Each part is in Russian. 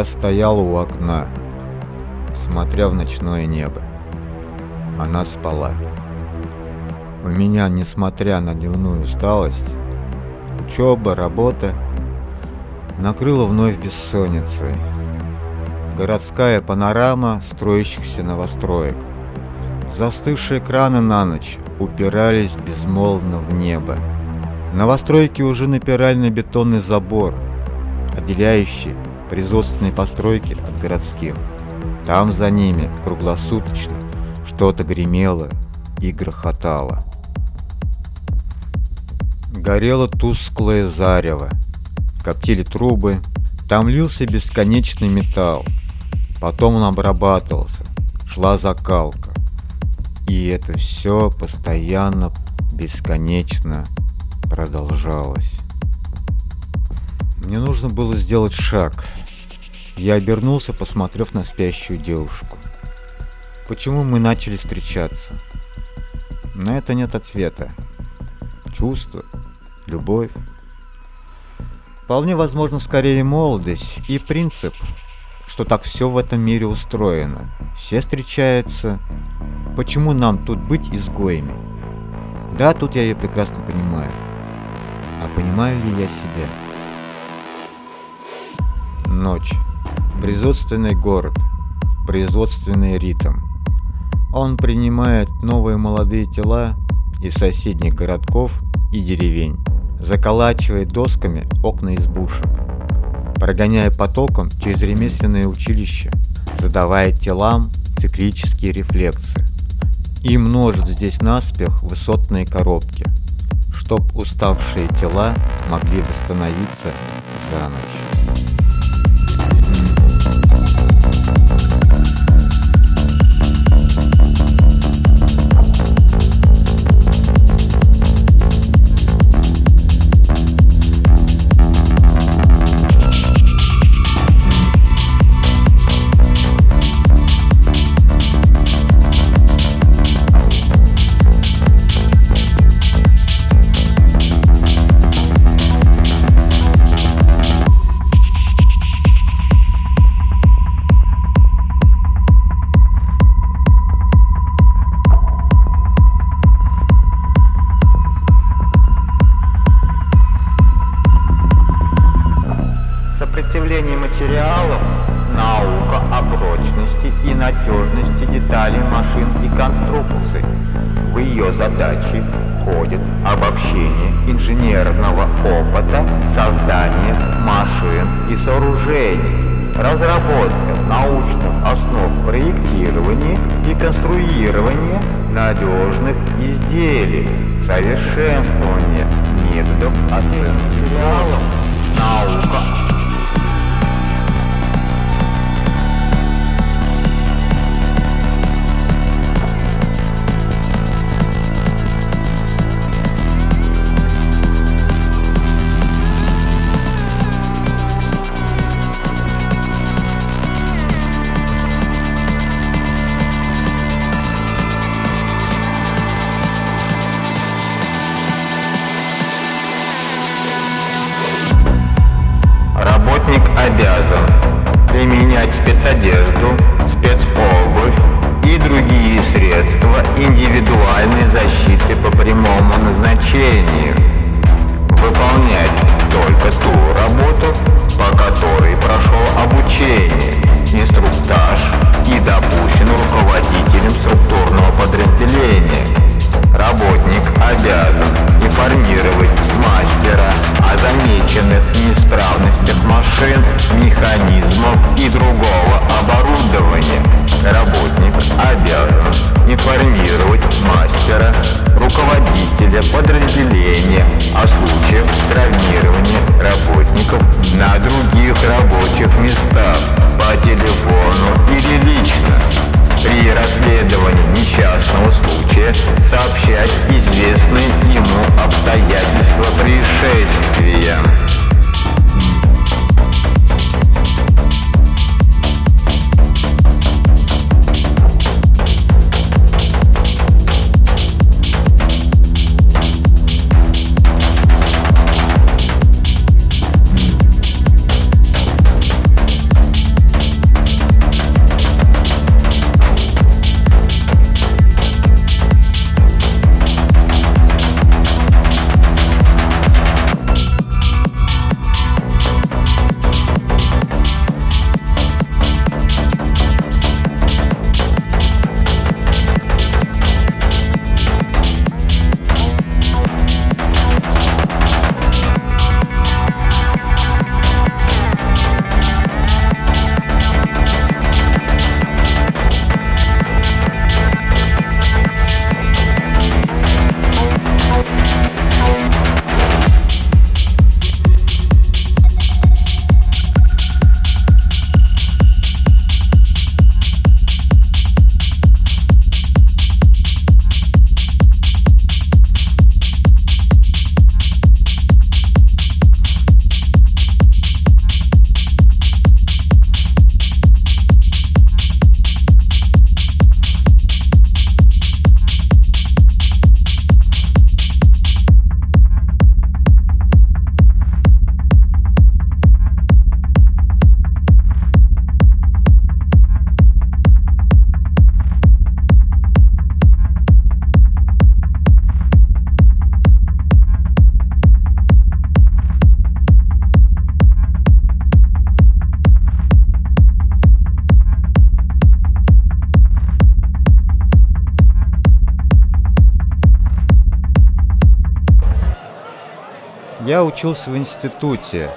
Я стоял у окна, смотря в ночное небо. Она спала. У меня, несмотря на дневную усталость, учеба, работа, накрыла вновь бессонницей. Городская панорама строящихся новостроек. Застывшие краны на ночь упирались безмолвно в небо. Новостройки уже напирали на бетонный забор, отделяющий производственные постройки от городских. Там за ними круглосуточно что-то гремело и грохотало. Горело тусклое зарево, коптили трубы, там лился бесконечный металл, потом он обрабатывался, шла закалка. И это все постоянно, бесконечно продолжалось. Мне нужно было сделать шаг. Я обернулся, посмотрев на спящую девушку. Почему мы начали встречаться? На это нет ответа. Чувство, любовь. Вполне возможно, скорее молодость и принцип, что так все в этом мире устроено. Все встречаются. Почему нам тут быть изгоями? Да, тут я ее прекрасно понимаю. А понимаю ли я себя? Ночь. Производственный город. Производственный ритм. Он принимает новые молодые тела из соседних городков и деревень, заколачивает досками окна избушек, прогоняя потоком через ремесленное училище, задавая телам циклические рефлексы и множит здесь наспех высотные коробки, чтоб уставшие тела могли восстановиться за ночь. Применять спецодежду, спецобувь и другие средства индивидуальной защиты по прямому назначению. Выполнять только ту работу, по которой прошел обучение, инструктаж и допущен руководителем структурного подразделения работник обязан информировать мастера о замеченных неисправностях машин, механизмов и другого оборудования. Работник обязан информировать мастера, руководителя подразделения о случаях травмирования работников на других рабочих местах по телефону или лично при расследовании несчастного случая сообщать известные ему обстоятельства происшествия. Учился в институте,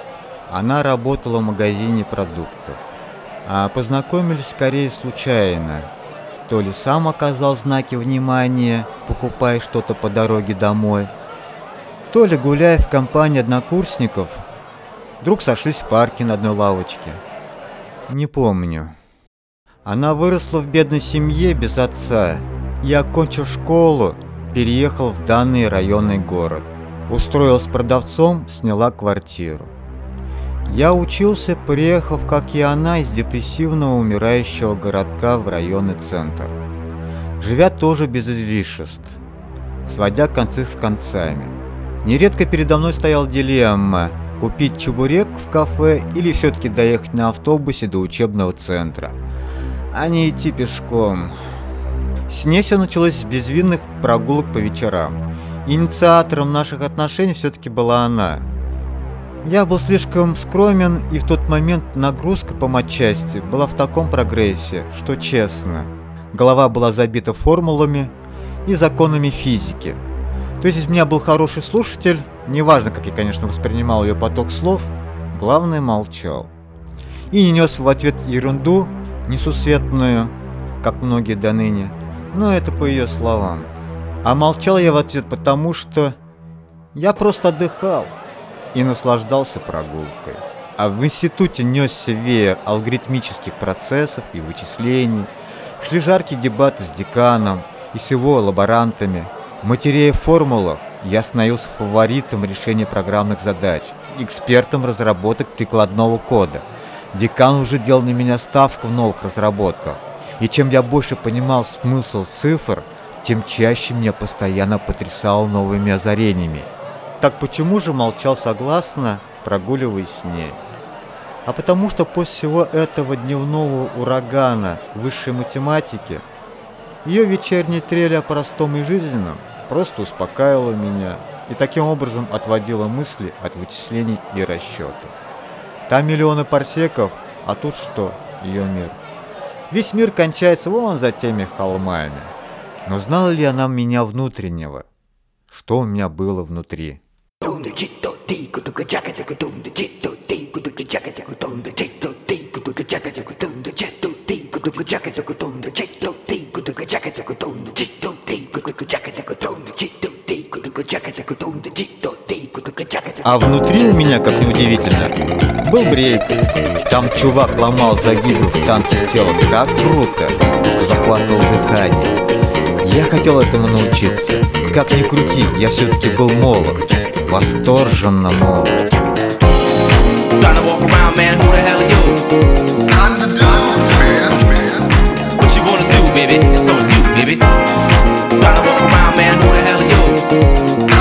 она работала в магазине продуктов. А познакомились скорее случайно. То ли сам оказал знаки внимания, покупая что-то по дороге домой, то ли гуляя в компании однокурсников, вдруг сошлись в парке на одной лавочке. Не помню. Она выросла в бедной семье без отца и, окончив школу, переехал в данный районный город. Устроилась продавцом, сняла квартиру. Я учился, приехав, как и она, из депрессивного умирающего городка в районный центр. Живя тоже без излишеств, сводя концы с концами. Нередко передо мной стоял дилемма – купить чебурек в кафе или все-таки доехать на автобусе до учебного центра, а не идти пешком. С ней все началось с безвинных прогулок по вечерам. Инициатором наших отношений все-таки была она. Я был слишком скромен, и в тот момент нагрузка по матчасти была в таком прогрессе, что честно. Голова была забита формулами и законами физики. То есть из меня был хороший слушатель, неважно, как я, конечно, воспринимал ее поток слов, главное молчал. И не нес в ответ ерунду, несусветную, как многие до ныне, но это по ее словам. А молчал я в ответ потому, что я просто отдыхал и наслаждался прогулкой. А в институте несся веер алгоритмических процессов и вычислений, шли жаркие дебаты с деканом и с его лаборантами. Матерея в формулах я становился фаворитом решения программных задач, экспертом разработок прикладного кода. Декан уже делал на меня ставку в новых разработках. И чем я больше понимал смысл цифр, тем чаще меня постоянно потрясал новыми озарениями. Так почему же молчал согласно, прогуливаясь с ней? А потому что после всего этого дневного урагана высшей математики, ее вечерний трель о простом и жизненном просто успокаивала меня и таким образом отводила мысли от вычислений и расчетов. Там миллионы парсеков, а тут что? Ее мир. Весь мир кончается вон за теми холмами. Но знала ли она меня внутреннего? Что у меня было внутри? А внутри у меня, как неудивительно, был брейк. Там чувак ломал загибы в танце тела так круто, что захватывал дыхание. Я хотел этому научиться. Как ни крути, я все-таки был молод. Восторженно молод. Baby, it's on you, baby. Gotta walk around, man. Who the hell are you?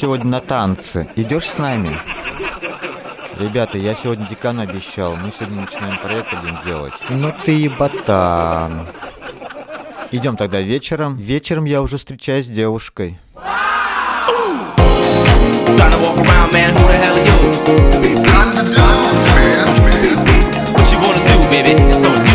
Сегодня на танцы. Идешь с нами? Ребята, я сегодня декану обещал. Мы сегодня начинаем проект один делать. Ну ты и ботан. Идем тогда вечером. Вечером я уже встречаюсь с девушкой. What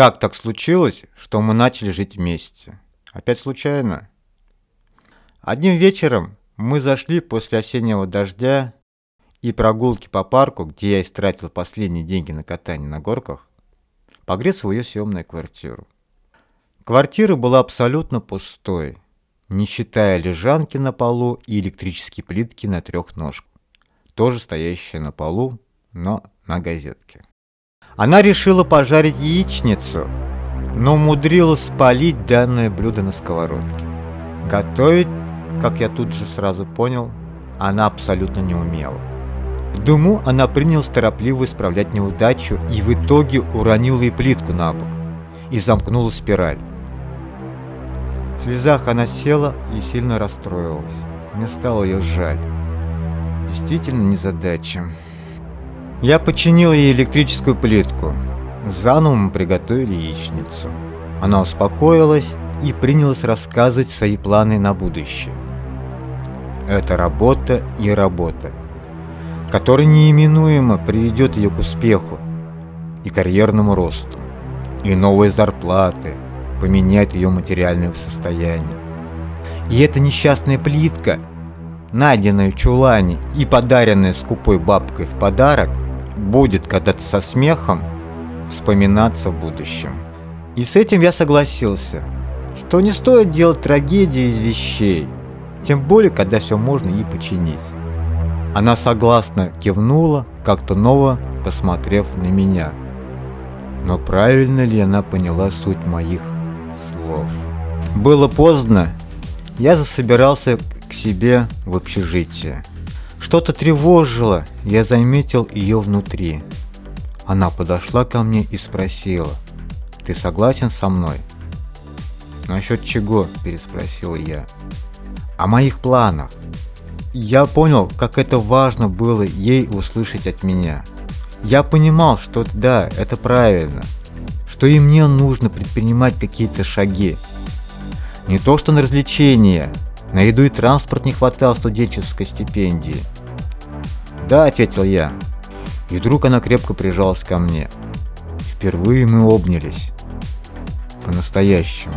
Как так случилось, что мы начали жить вместе? Опять случайно? Одним вечером мы зашли после осеннего дождя и прогулки по парку, где я истратил последние деньги на катание на горках, погреться в ее съемную квартиру. Квартира была абсолютно пустой, не считая лежанки на полу и электрические плитки на трех ножках, тоже стоящие на полу, но на газетке. Она решила пожарить яичницу, но умудрилась спалить данное блюдо на сковородке. Готовить, как я тут же сразу понял, она абсолютно не умела. В дыму она принялась торопливо исправлять неудачу и в итоге уронила и плитку на бок и замкнула спираль. В слезах она села и сильно расстроилась. Мне стало ее жаль. Действительно незадача. Я починил ей электрическую плитку. Заново мы приготовили яичницу. Она успокоилась и принялась рассказывать свои планы на будущее. Это работа и работа, которая неименуемо приведет ее к успеху и карьерному росту, и новые зарплаты, поменяет ее материальное состояние. И эта несчастная плитка, найденная в чулане и подаренная скупой бабкой в подарок, будет когда-то со смехом вспоминаться в будущем. И с этим я согласился. что не стоит делать трагедии из вещей, тем более, когда все можно и починить. Она согласно кивнула, как-то ново посмотрев на меня. Но правильно ли она поняла суть моих слов? Было поздно, я засобирался к себе в общежитие. Что-то тревожило, я заметил ее внутри. Она подошла ко мне и спросила, «Ты согласен со мной?» «Насчет чего?» – переспросил я. «О моих планах». Я понял, как это важно было ей услышать от меня. Я понимал, что да, это правильно, что и мне нужно предпринимать какие-то шаги. Не то что на развлечения, на еду и транспорт не хватало студенческой стипендии. «Да», — ответил я. И вдруг она крепко прижалась ко мне. Впервые мы обнялись. По-настоящему.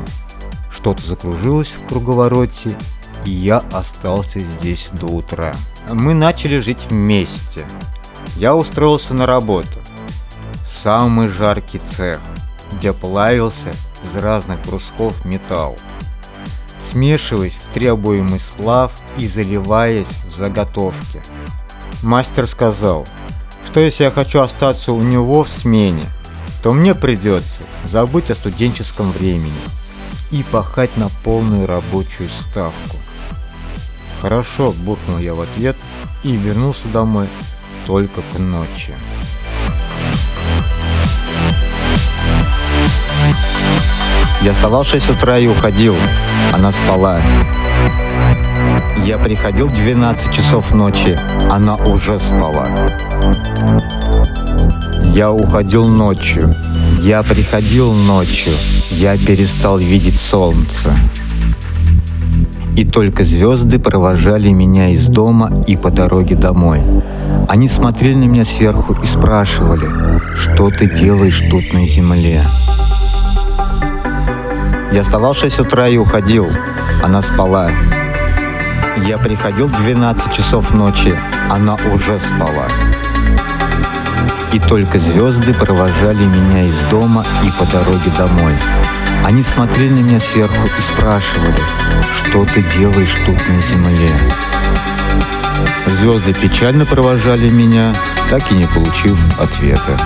Что-то закружилось в круговороте, и я остался здесь до утра. Мы начали жить вместе. Я устроился на работу. Самый жаркий цех, где плавился из разных брусков металл смешиваясь в требуемый сплав и заливаясь в заготовки. Мастер сказал, что если я хочу остаться у него в смене, то мне придется забыть о студенческом времени и пахать на полную рабочую ставку. Хорошо, буркнул я в ответ и вернулся домой только к ночи. Я вставал в 6 утра и уходил. Она спала. Я приходил в 12 часов ночи. Она уже спала. Я уходил ночью. Я приходил ночью. Я перестал видеть солнце. И только звезды провожали меня из дома и по дороге домой. Они смотрели на меня сверху и спрашивали, что ты делаешь тут на земле. Я вставал в 6 утра и уходил. Она спала. Я приходил в 12 часов ночи. Она уже спала. И только звезды провожали меня из дома и по дороге домой. Они смотрели на меня сверху и спрашивали, что ты делаешь тут на земле. Звезды печально провожали меня, так и не получив ответа.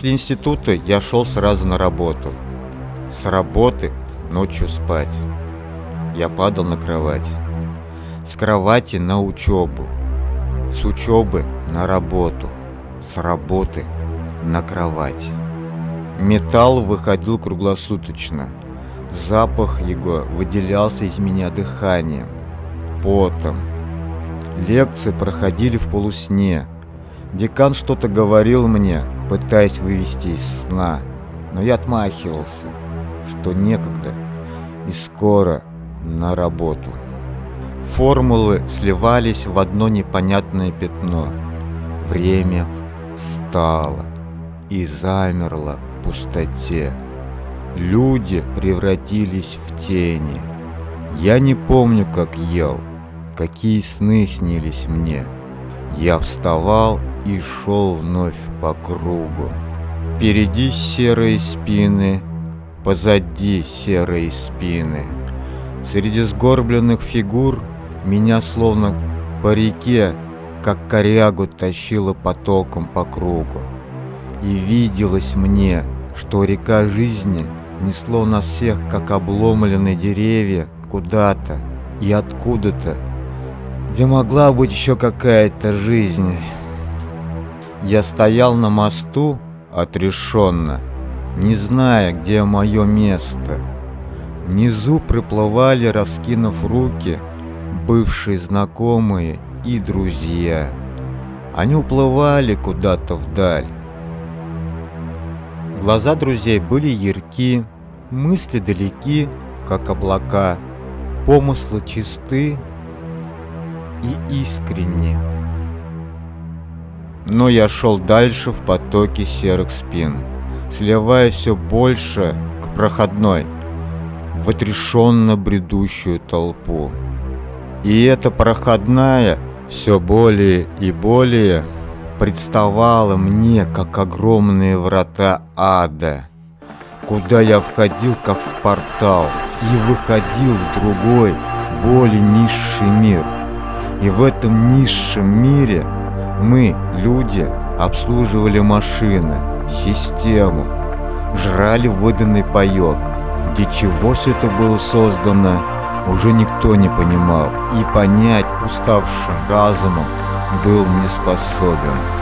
После института я шел сразу на работу. С работы ночью спать. Я падал на кровать. С кровати на учебу. С учебы на работу. С работы на кровать. Металл выходил круглосуточно. Запах его выделялся из меня дыханием, потом. Лекции проходили в полусне. Декан что-то говорил мне, пытаясь вывести из сна, но я отмахивался, что некогда и скоро на работу. Формулы сливались в одно непонятное пятно. Время встало и замерло в пустоте. Люди превратились в тени. Я не помню, как ел, какие сны снились мне. Я вставал и шел вновь по кругу. Впереди серые спины, позади серые спины. Среди сгорбленных фигур меня словно по реке, как корягу тащило потоком по кругу. И виделось мне, что река жизни несло нас всех, как обломленные деревья, куда-то и откуда-то, где могла быть еще какая-то жизнь. Я стоял на мосту отрешенно, не зная, где мое место. Внизу приплывали, раскинув руки, бывшие знакомые и друзья. Они уплывали куда-то вдаль. Глаза друзей были ярки, мысли далеки, как облака, помыслы чисты и искренни. Но я шел дальше в потоке серых спин, сливаясь все больше к проходной, в отрешенно бредущую толпу. И эта проходная все более и более представала мне, как огромные врата ада, куда я входил, как в портал, и выходил в другой, более низший мир. И в этом низшем мире мы, люди, обслуживали машины, систему, жрали выданный паёк. Для чего все это было создано, уже никто не понимал, и понять уставшим разумом был не способен.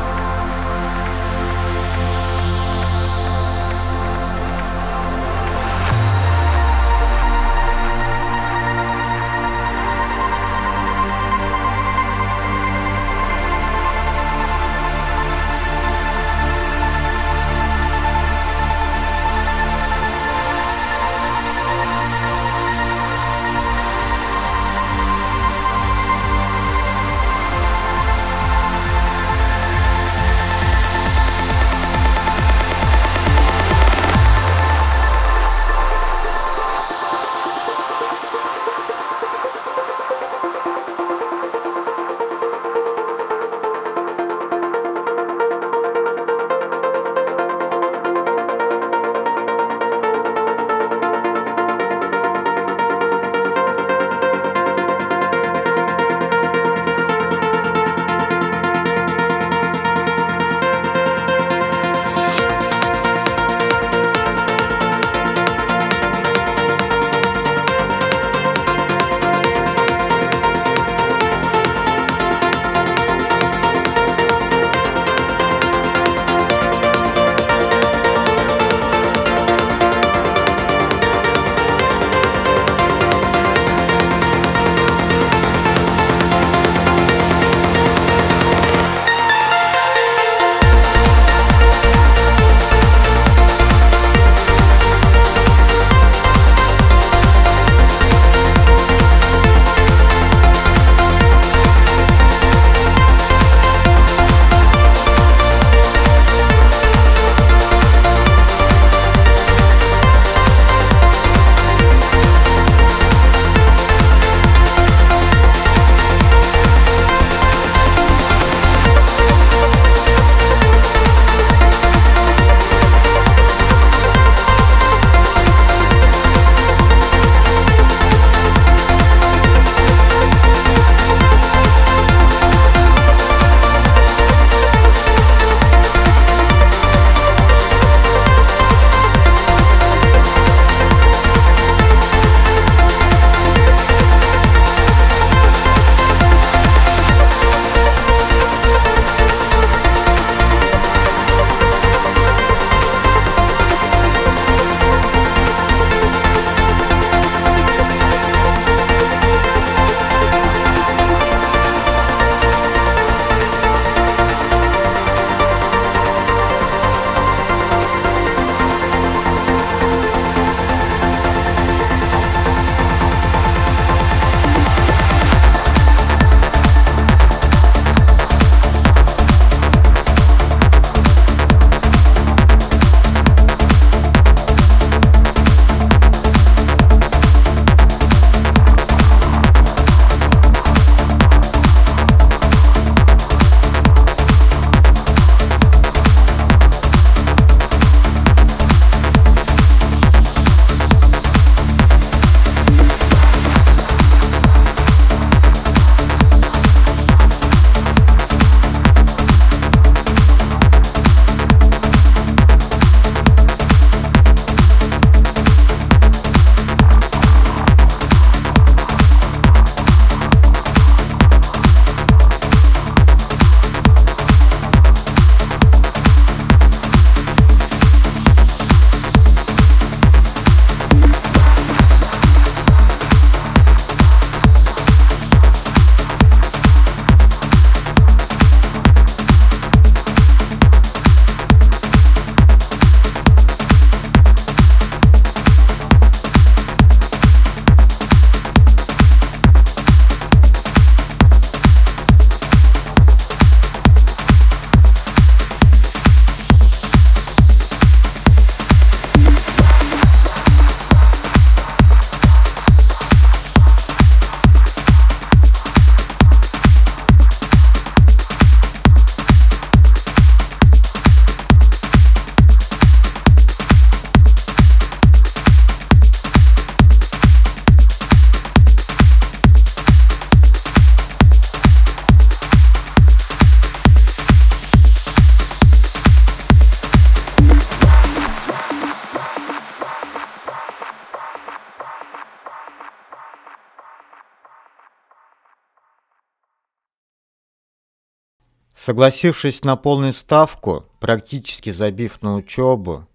Согласившись на полную ставку, практически забив на учебу,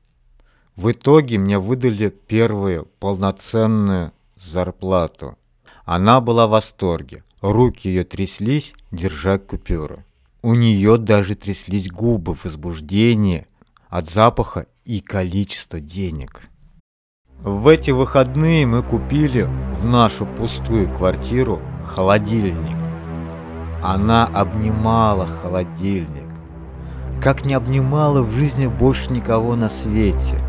в итоге мне выдали первую полноценную зарплату. Она была в восторге. Руки ее тряслись, держа купюры. У нее даже тряслись губы в возбуждении от запаха и количества денег. В эти выходные мы купили в нашу пустую квартиру холодильник. Она обнимала холодильник, как не обнимала в жизни больше никого на свете,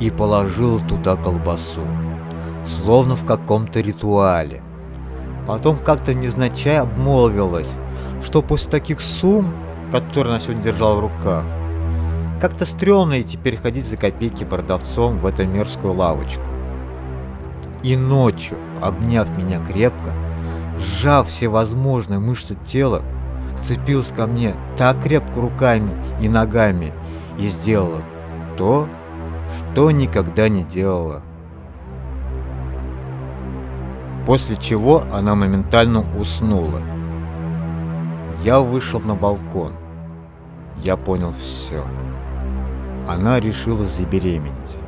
и положила туда колбасу, словно в каком-то ритуале. Потом как-то незначай обмолвилась, что после таких сумм, которые она сегодня держала в руках, как-то стрёмно идти переходить за копейки продавцом в эту мерзкую лавочку. И ночью, обняв меня крепко, сжав все возможные мышцы тела, вцепилась ко мне так крепко руками и ногами и сделала то, что никогда не делала. После чего она моментально уснула. Я вышел на балкон. Я понял все. Она решила забеременеть.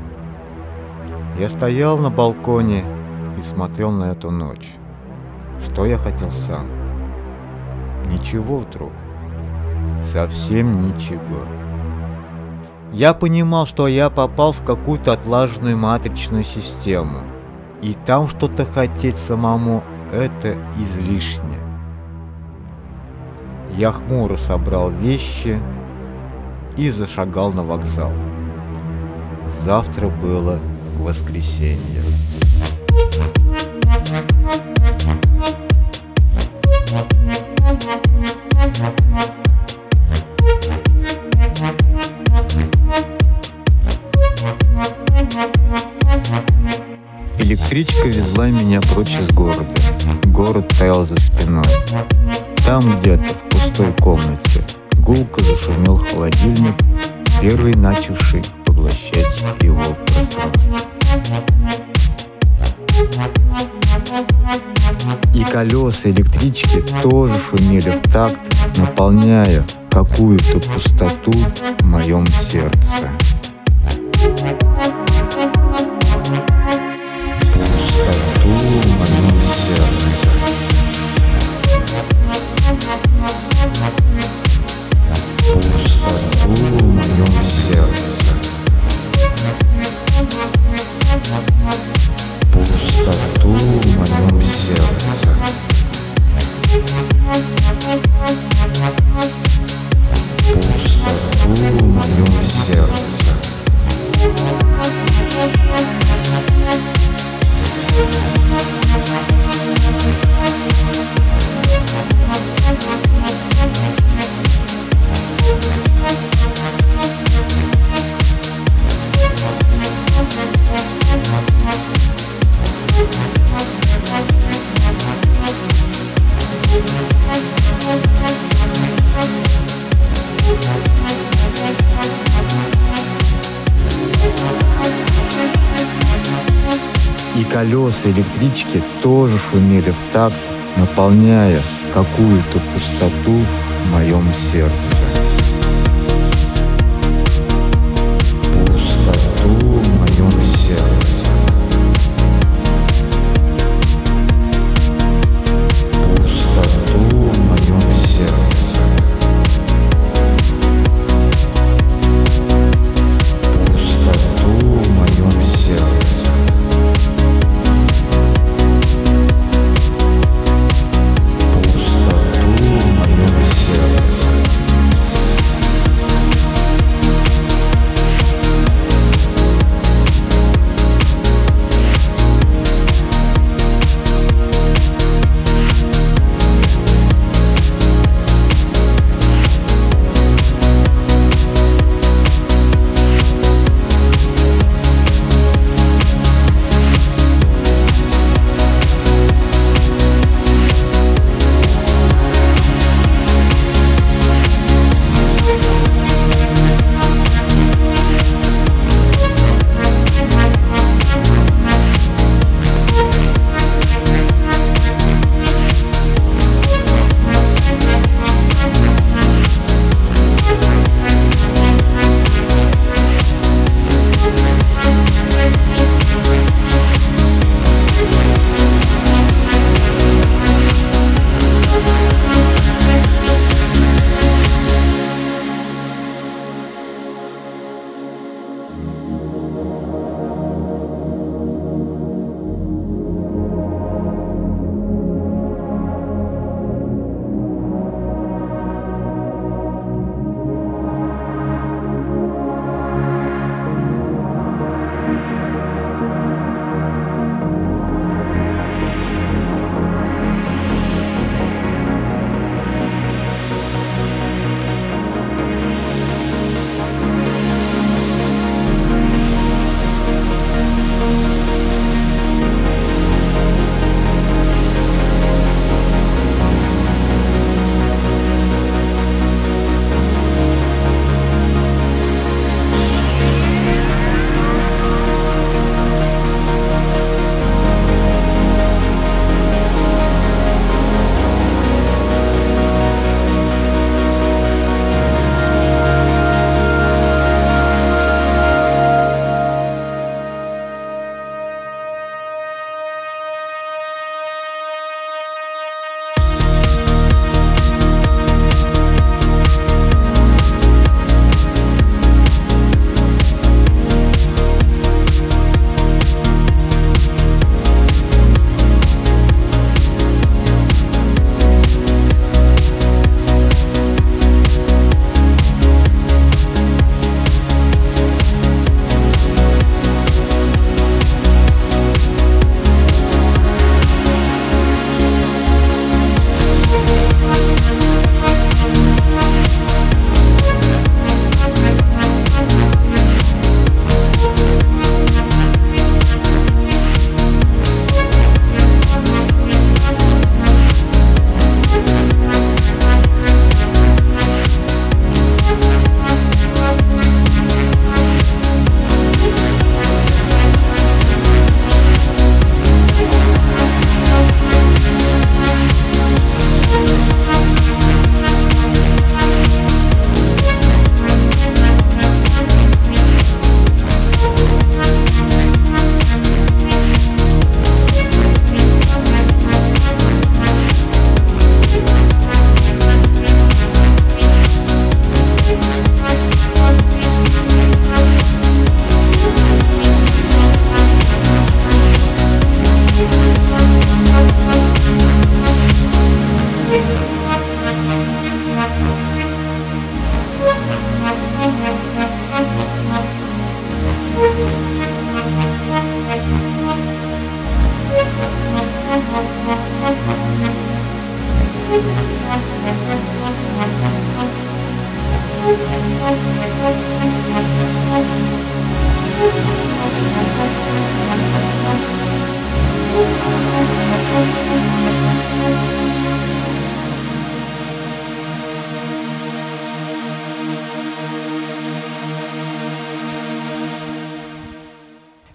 Я стоял на балконе и смотрел на эту ночь. Что я хотел сам? Ничего вдруг. Совсем ничего. Я понимал, что я попал в какую-то отлаженную матричную систему. И там что-то хотеть самому – это излишне. Я хмуро собрал вещи и зашагал на вокзал. Завтра было воскресенье. Электричка везла меня прочь из города. Город таял за спиной. Там где-то, в пустой комнате, гулко зашумел холодильник, первый начавший поглощать его пространство. И колеса электрички тоже шумели в такт, наполняя какую-то пустоту в моем сердце. Колеса электрички тоже шумели в такт, наполняя какую-то пустоту в моем сердце.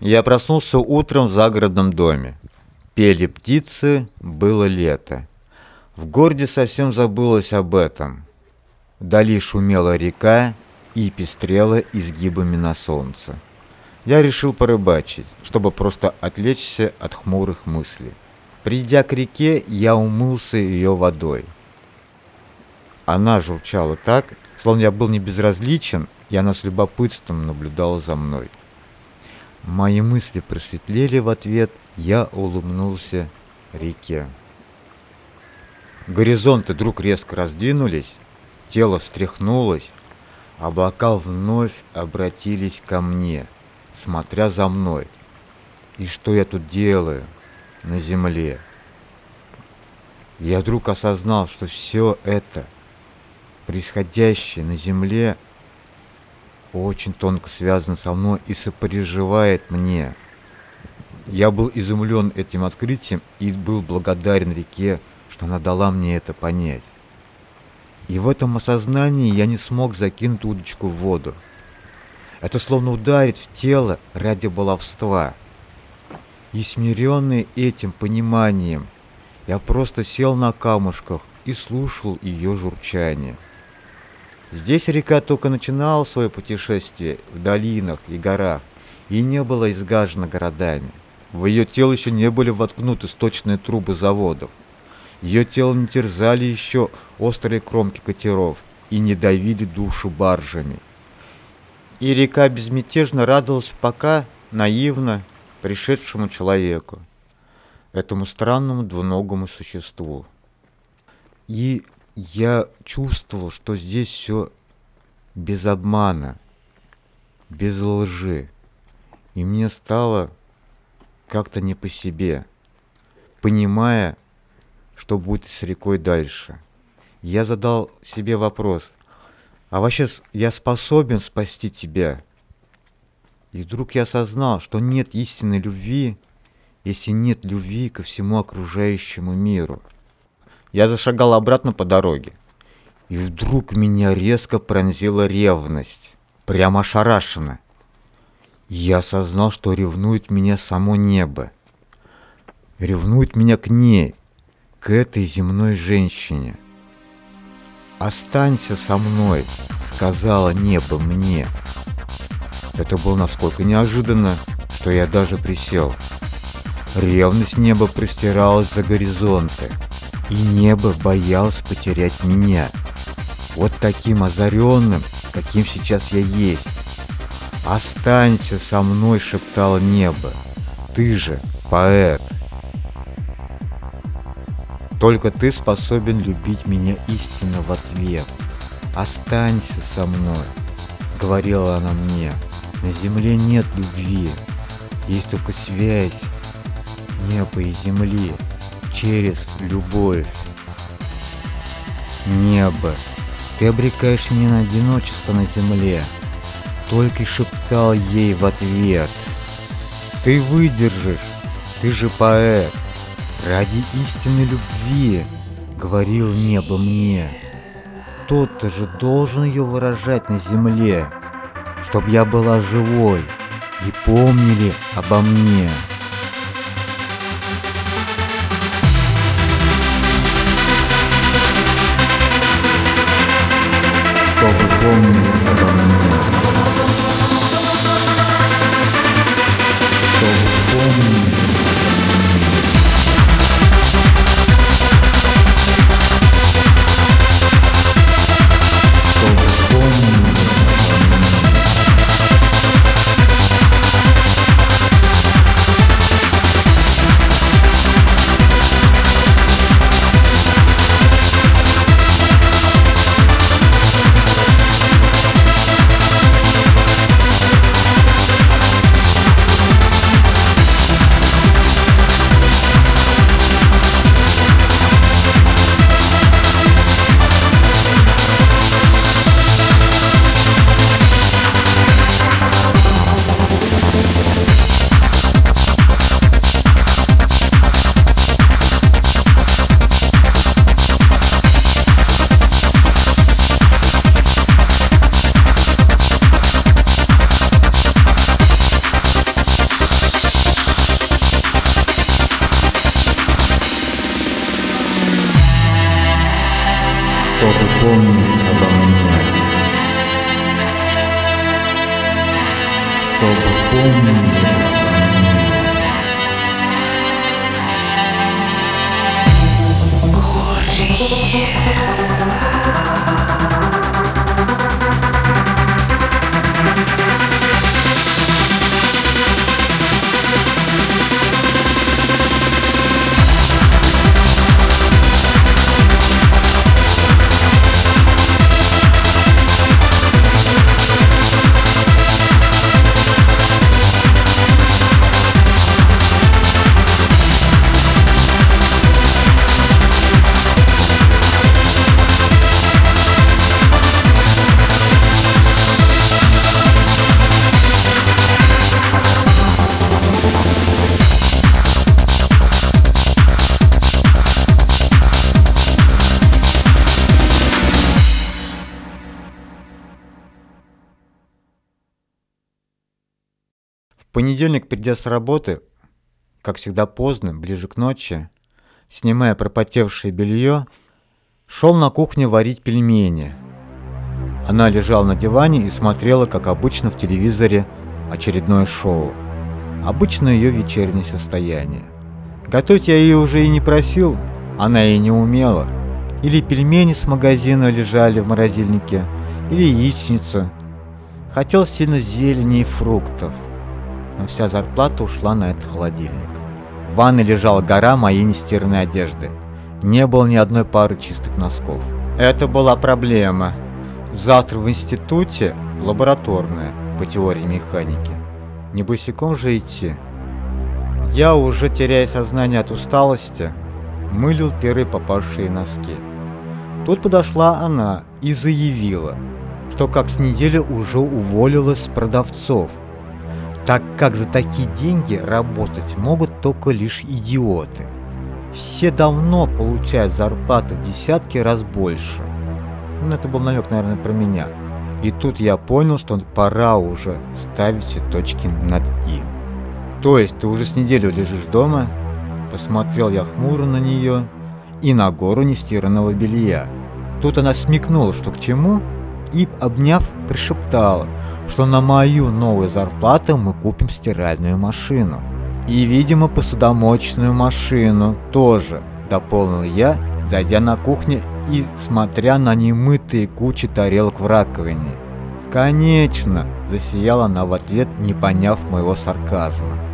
Я проснулся утром в загородном доме. Пели птицы, было лето. В городе совсем забылось об этом. Вдали шумела река и пестрела изгибами на солнце. Я решил порыбачить, чтобы просто отвлечься от хмурых мыслей. Придя к реке, я умылся ее водой. Она журчала так, словно я был не безразличен, и она с любопытством наблюдала за мной. Мои мысли просветлели в ответ, я улыбнулся реке. Горизонты вдруг резко раздвинулись, тело встряхнулось, облака вновь обратились ко мне, смотря за мной. И что я тут делаю на земле? Я вдруг осознал, что все это, происходящее на земле, очень тонко связано со мной и сопереживает мне. Я был изумлен этим открытием и был благодарен реке, что она дала мне это понять. И в этом осознании я не смог закинуть удочку в воду. Это словно ударить в тело ради баловства. И смиренный этим пониманием, я просто сел на камушках и слушал ее журчание. Здесь река только начинала свое путешествие в долинах и горах и не была изгажена городами. В ее тело еще не были воткнуты сточные трубы заводов. Ее тело не терзали еще острые кромки катеров и не давили душу баржами. И река безмятежно радовалась пока наивно пришедшему человеку, этому странному двуногому существу. И я чувствовал, что здесь все без обмана, без лжи. И мне стало как-то не по себе, понимая, что будет с рекой дальше. Я задал себе вопрос, а вообще я способен спасти тебя? И вдруг я осознал, что нет истинной любви, если нет любви ко всему окружающему миру. Я зашагал обратно по дороге. И вдруг меня резко пронзила ревность. Прямо ошарашенно. Я осознал, что ревнует меня само небо. Ревнует меня к ней, к этой земной женщине. «Останься со мной», — сказала небо мне. Это было насколько неожиданно, что я даже присел. Ревность неба простиралась за горизонты, и небо боялось потерять меня. Вот таким озаренным, каким сейчас я есть. «Останься со мной», — шептало небо. «Ты же поэт». Только ты способен любить меня истинно в ответ. Останься со мной, говорила она мне. На земле нет любви, есть только связь неба и земли через любовь. Небо, ты обрекаешь меня на одиночество на земле. Только шептал ей в ответ. Ты выдержишь, ты же поэт. Ради истинной любви, говорил небо мне. Кто-то же должен ее выражать на земле, чтоб я была живой и помнили обо мне. Чтобы понедельник, придя с работы, как всегда поздно, ближе к ночи, снимая пропотевшее белье, шел на кухню варить пельмени. Она лежала на диване и смотрела, как обычно в телевизоре, очередное шоу. Обычно ее вечернее состояние. Готовить я ее уже и не просил, она и не умела. Или пельмени с магазина лежали в морозильнике, или яичница. Хотел сильно зелени и фруктов но вся зарплата ушла на этот холодильник. В ванной лежала гора моей нестиранной одежды. Не было ни одной пары чистых носков. Это была проблема. Завтра в институте лабораторная по теории механики. Не босиком же идти. Я, уже теряя сознание от усталости, мылил первые попавшие носки. Тут подошла она и заявила, что как с недели уже уволилась с продавцов, так как за такие деньги работать могут только лишь идиоты. Все давно получают зарплату в десятки раз больше. Ну, это был намек, наверное, про меня. И тут я понял, что пора уже ставить все точки над «и». То есть ты уже с неделю лежишь дома? Посмотрел я хмуро на нее и на гору нестиранного белья. Тут она смекнула, что к чему, и, обняв, пришептала, что на мою новую зарплату мы купим стиральную машину. И, видимо, посудомоечную машину тоже, дополнил я, зайдя на кухню и смотря на немытые кучи тарелок в раковине. «Конечно!» – засияла она в ответ, не поняв моего сарказма.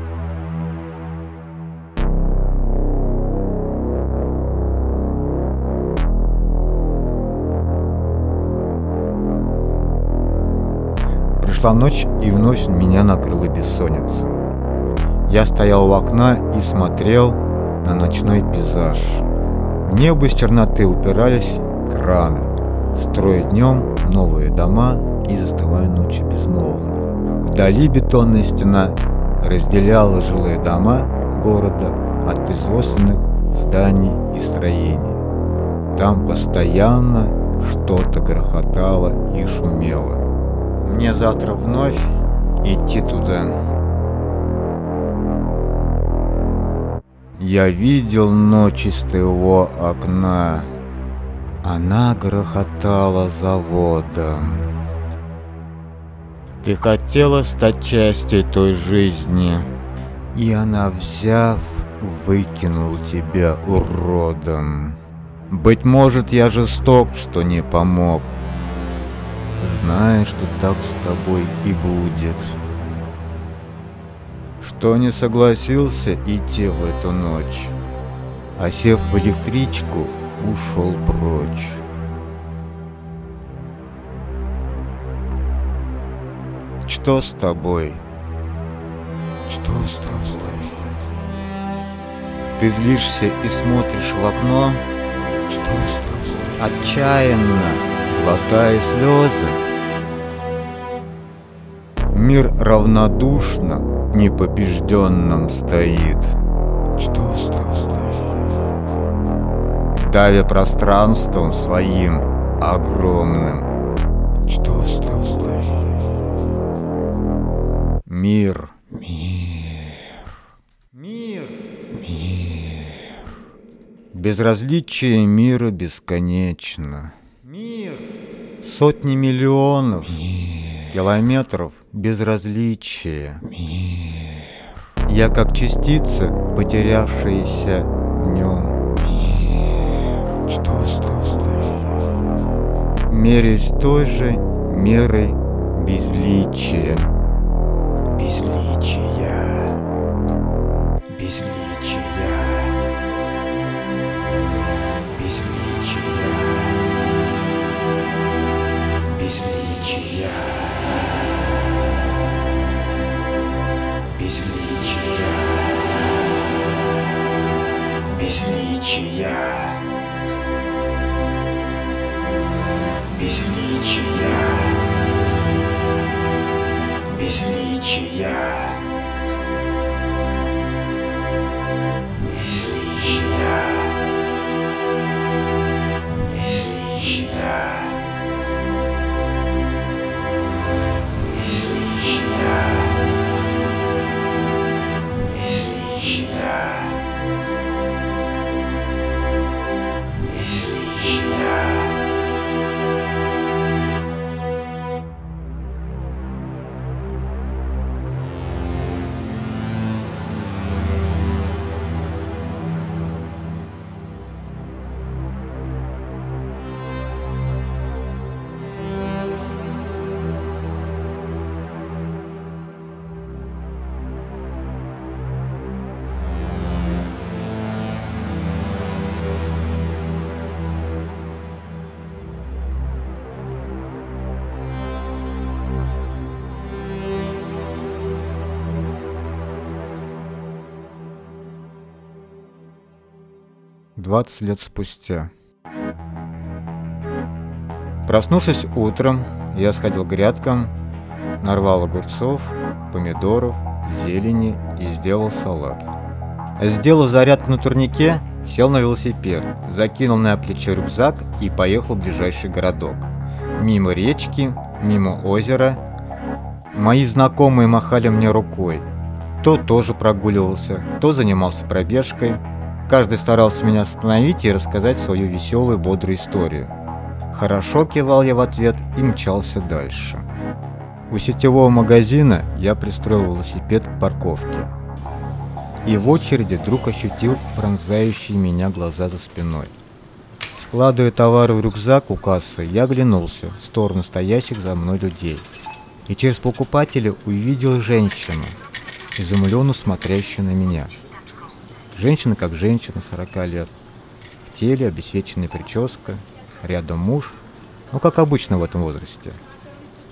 Пришла ночь, и вновь меня накрыла бессонница. Я стоял у окна и смотрел на ночной пейзаж. В небо из черноты упирались краны, строя днем новые дома и застывая ночью безмолвно. Вдали бетонная стена разделяла жилые дома города от производственных зданий и строений. Там постоянно что-то грохотало и шумело. Мне завтра вновь идти туда. Я видел ночь из твоего окна. Она грохотала заводом. Ты хотела стать частью той жизни, и она, взяв, выкинул тебя уродом. Быть может, я жесток, что не помог, зная, что так с тобой и будет. Что не согласился идти в эту ночь, а сев в электричку, ушел прочь. Что с тобой? Что с тобой? Ты злишься и смотришь в окно? Что с тобой? Отчаянно, глотая слезы. Мир равнодушно непобежденным стоит. Что с тобой? Давя пространством своим огромным. Что с тобой? Мир. Мир. Мир. Мир. Безразличие мира бесконечно. Мир. Сотни миллионов километров безразличие. Мир. Я как частица, потерявшаяся в нем. Мир. Что, что, что? Мерясь той же мерой. Безличия. Безличия. Yeah. 20 лет спустя. Проснувшись утром, я сходил к грядкам, нарвал огурцов, помидоров, зелени и сделал салат. Сделав зарядку на турнике, сел на велосипед, закинул на плечо рюкзак и поехал в ближайший городок. Мимо речки, мимо озера. Мои знакомые махали мне рукой. То тоже прогуливался, то занимался пробежкой – Каждый старался меня остановить и рассказать свою веселую, бодрую историю. Хорошо кивал я в ответ и мчался дальше. У сетевого магазина я пристроил велосипед к парковке. И в очереди вдруг ощутил пронзающие меня глаза за спиной. Складывая товары в рюкзак у кассы, я оглянулся в сторону стоящих за мной людей. И через покупателя увидел женщину, изумленно смотрящую на меня. Женщина как женщина 40 лет. В теле обесвеченная прическа, рядом муж, ну как обычно в этом возрасте.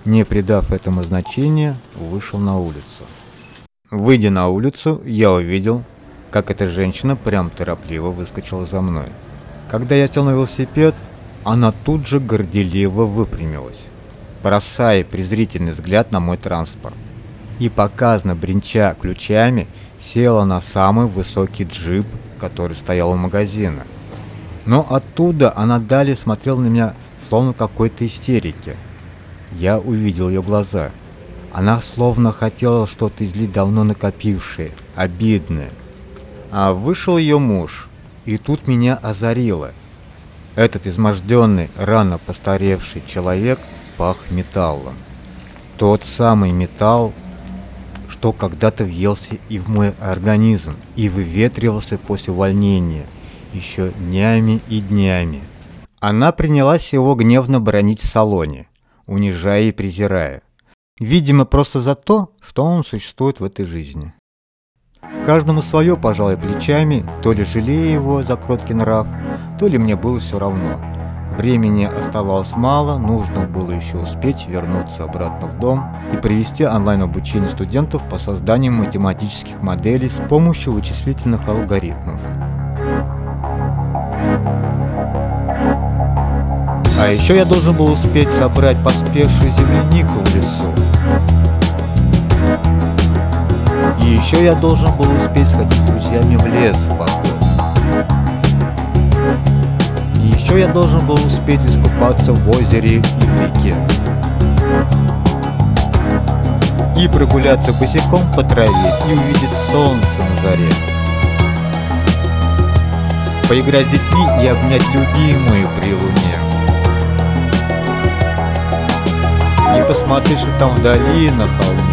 Не придав этому значения, вышел на улицу. Выйдя на улицу, я увидел, как эта женщина прям торопливо выскочила за мной. Когда я сел на велосипед, она тут же горделиво выпрямилась, бросая презрительный взгляд на мой транспорт. И показно бренча ключами, села на самый высокий джип, который стоял у магазина. Но оттуда она далее смотрела на меня, словно какой-то истерике. Я увидел ее глаза. Она словно хотела что-то излить давно накопившее, обидное. А вышел ее муж, и тут меня озарило. Этот изможденный, рано постаревший человек пах металлом. Тот самый металл, что когда-то въелся и в мой организм, и выветривался после увольнения, еще днями и днями. Она принялась его гневно бронить в салоне, унижая и презирая. Видимо, просто за то, что он существует в этой жизни. Каждому свое, пожалуй, плечами, то ли жалея его за кроткий нрав, то ли мне было все равно. Времени оставалось мало, нужно было еще успеть вернуться обратно в дом и провести онлайн-обучение студентов по созданию математических моделей с помощью вычислительных алгоритмов. А еще я должен был успеть собрать поспевшую землянику в лесу. И еще я должен был успеть сходить с друзьями в лес походу. И еще я должен был успеть искупаться в озере и реке. И прогуляться босиком по траве и увидеть солнце на заре. Поиграть с детьми и обнять любимую при луне. И посмотри, что там вдали на холме.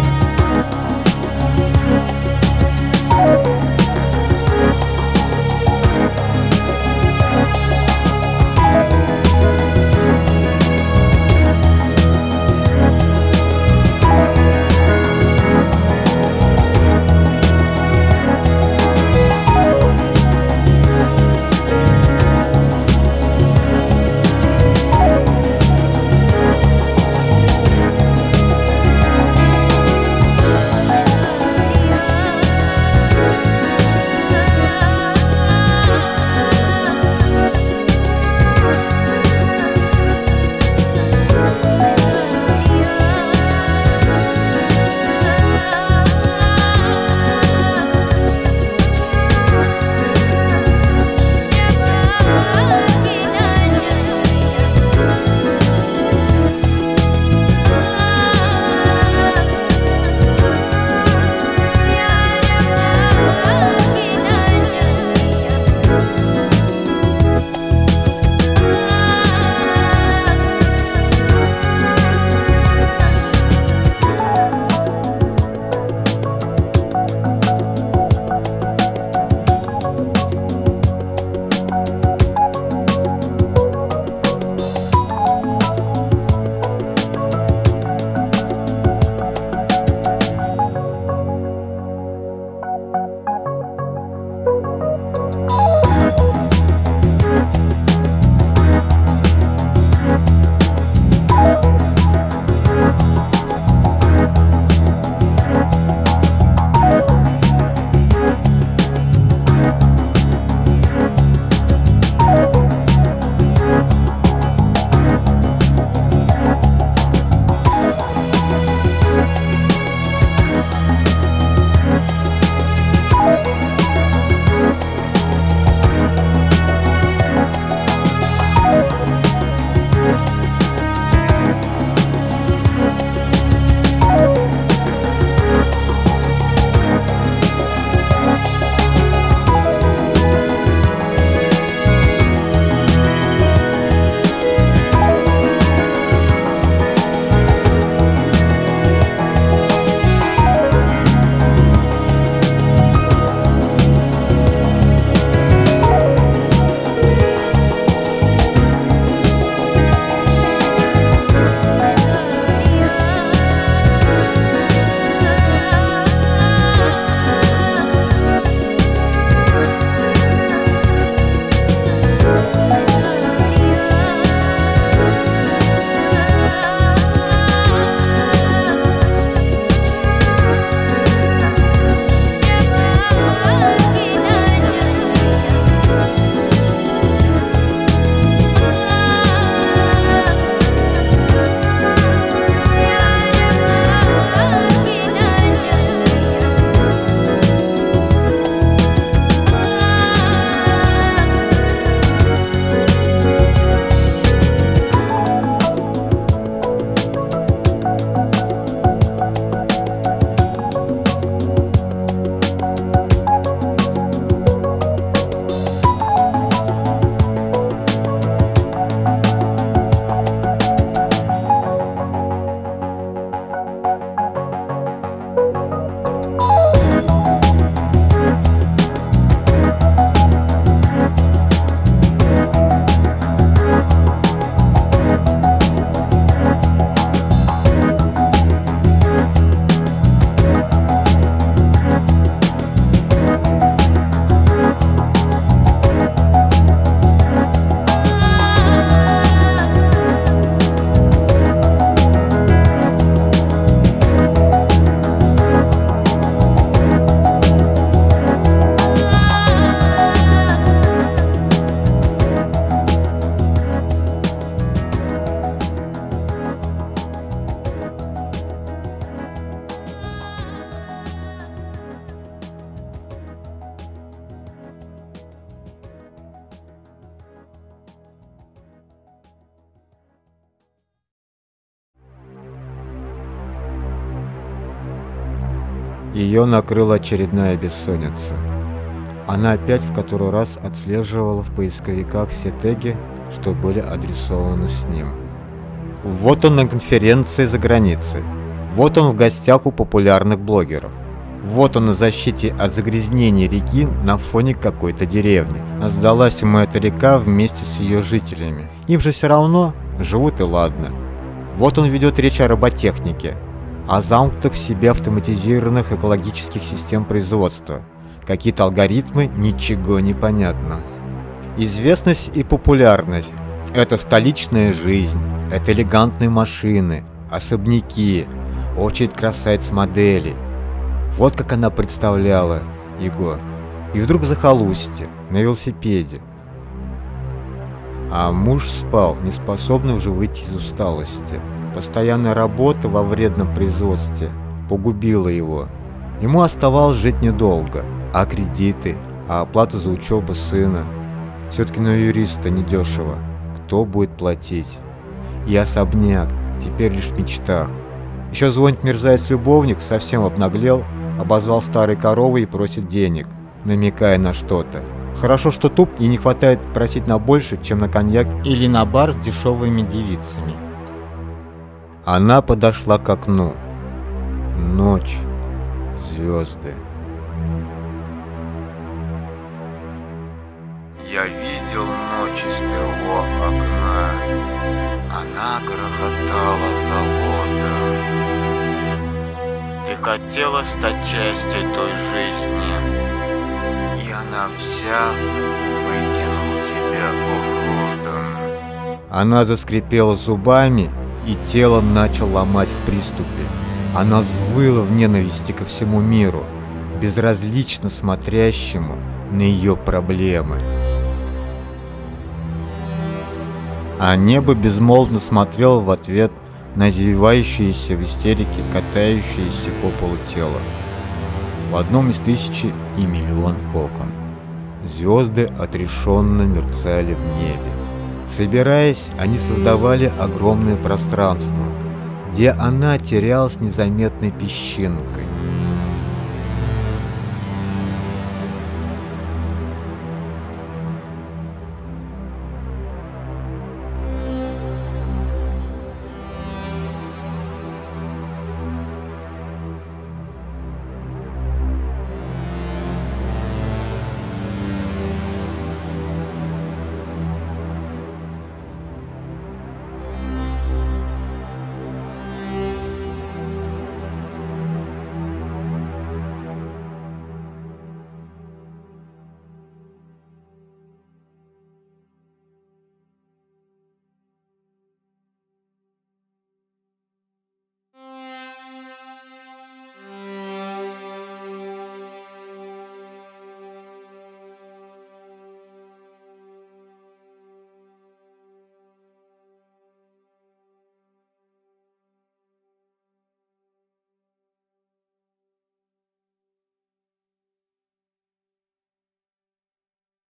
Ее накрыла очередная бессонница. Она опять в который раз отслеживала в поисковиках все теги, что были адресованы с ним. Вот он на конференции за границей. Вот он в гостях у популярных блогеров. Вот он на защите от загрязнения реки на фоне какой-то деревни. Сдалась ему эта река вместе с ее жителями. Им же все равно живут и ладно. Вот он ведет речь о роботехнике, о замкнутых в себе автоматизированных экологических систем производства. Какие-то алгоритмы, ничего не понятно. Известность и популярность – это столичная жизнь, это элегантные машины, особняки, очередь красавиц-моделей. Вот как она представляла его. И вдруг захолустье, на велосипеде. А муж спал, не способный уже выйти из усталости. Постоянная работа во вредном производстве погубила его. Ему оставалось жить недолго, а кредиты, а оплата за учебу сына. Все-таки на юриста недешево. Кто будет платить? И особняк, теперь лишь в мечтах. Еще звонит мерзавец-любовник, совсем обнаглел, обозвал старой коровой и просит денег, намекая на что-то. Хорошо, что туп и не хватает просить на больше, чем на коньяк или на бар с дешевыми девицами. Она подошла к окну. Ночь. Звезды. Я видел ночь из твоего окна. Она грохотала заводом. Ты хотела стать частью той жизни. И она вся выкинула тебя уродом. Она заскрипела зубами, и тело начал ломать в приступе. Она взвыла в ненависти ко всему миру, безразлично смотрящему на ее проблемы. А небо безмолвно смотрело в ответ на извивающиеся в истерике, катающиеся по полу тело. В одном из тысячи и миллион окон. Звезды отрешенно мерцали в небе. Собираясь, они создавали огромное пространство, где она терялась незаметной песчинкой.